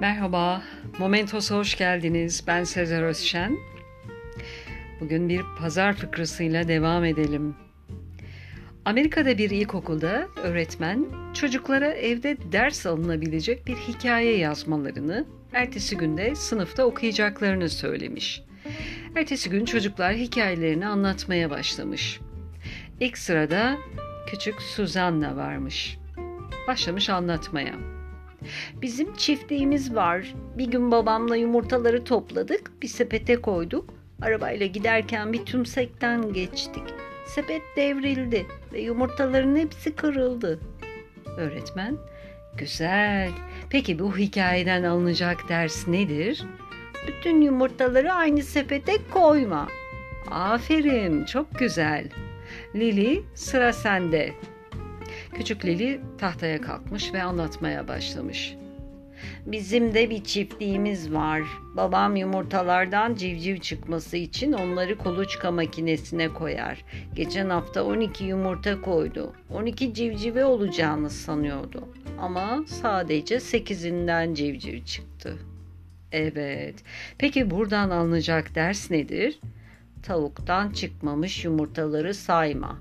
Merhaba, Momentos'a hoş geldiniz. Ben Sezer Özşen. Bugün bir pazar fıkrasıyla devam edelim. Amerika'da bir ilkokulda öğretmen çocuklara evde ders alınabilecek bir hikaye yazmalarını, ertesi günde sınıfta okuyacaklarını söylemiş. Ertesi gün çocuklar hikayelerini anlatmaya başlamış. İlk sırada küçük Suzanna varmış. Başlamış anlatmaya. Bizim çiftliğimiz var. Bir gün babamla yumurtaları topladık, bir sepete koyduk. Arabayla giderken bir tümsekten geçtik. Sepet devrildi ve yumurtaların hepsi kırıldı. Öğretmen, güzel. Peki bu hikayeden alınacak ders nedir? Bütün yumurtaları aynı sepete koyma. Aferin, çok güzel. Lili, sıra sende. Küçük Lili tahtaya kalkmış ve anlatmaya başlamış. Bizim de bir çiftliğimiz var. Babam yumurtalardan civciv çıkması için onları kuluçka makinesine koyar. Geçen hafta 12 yumurta koydu. 12 civcive olacağını sanıyordu. Ama sadece 8'inden civciv çıktı. Evet. Peki buradan alınacak ders nedir? Tavuktan çıkmamış yumurtaları sayma.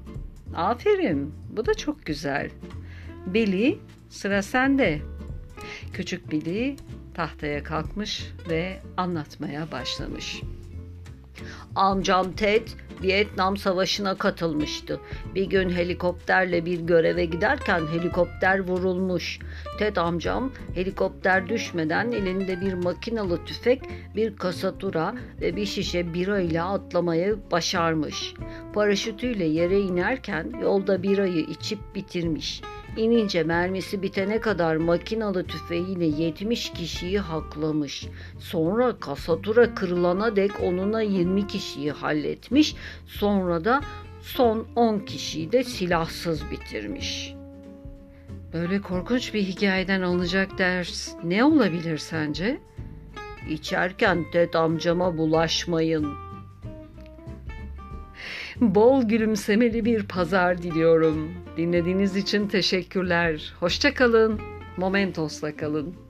Aferin. Bu da çok güzel. Billy sıra sende. Küçük Billy tahtaya kalkmış ve anlatmaya başlamış. Amcam Ted Vietnam Savaşı'na katılmıştı. Bir gün helikopterle bir göreve giderken helikopter vurulmuş. Ted amcam helikopter düşmeden elinde bir makinalı tüfek, bir kasatura ve bir şişe bira ile atlamayı başarmış. Paraşütüyle yere inerken yolda birayı içip bitirmiş. İnince mermisi bitene kadar makinalı tüfeğiyle 70 kişiyi haklamış. Sonra kasatura kırılana dek onunla 20 kişiyi halletmiş. Sonra da son 10 kişiyi de silahsız bitirmiş. Böyle korkunç bir hikayeden alınacak ders ne olabilir sence? İçerken Ted amcama bulaşmayın. Bol gülümsemeli bir pazar diliyorum. Dinlediğiniz için teşekkürler. Hoşça kalın. Momentos'la kalın.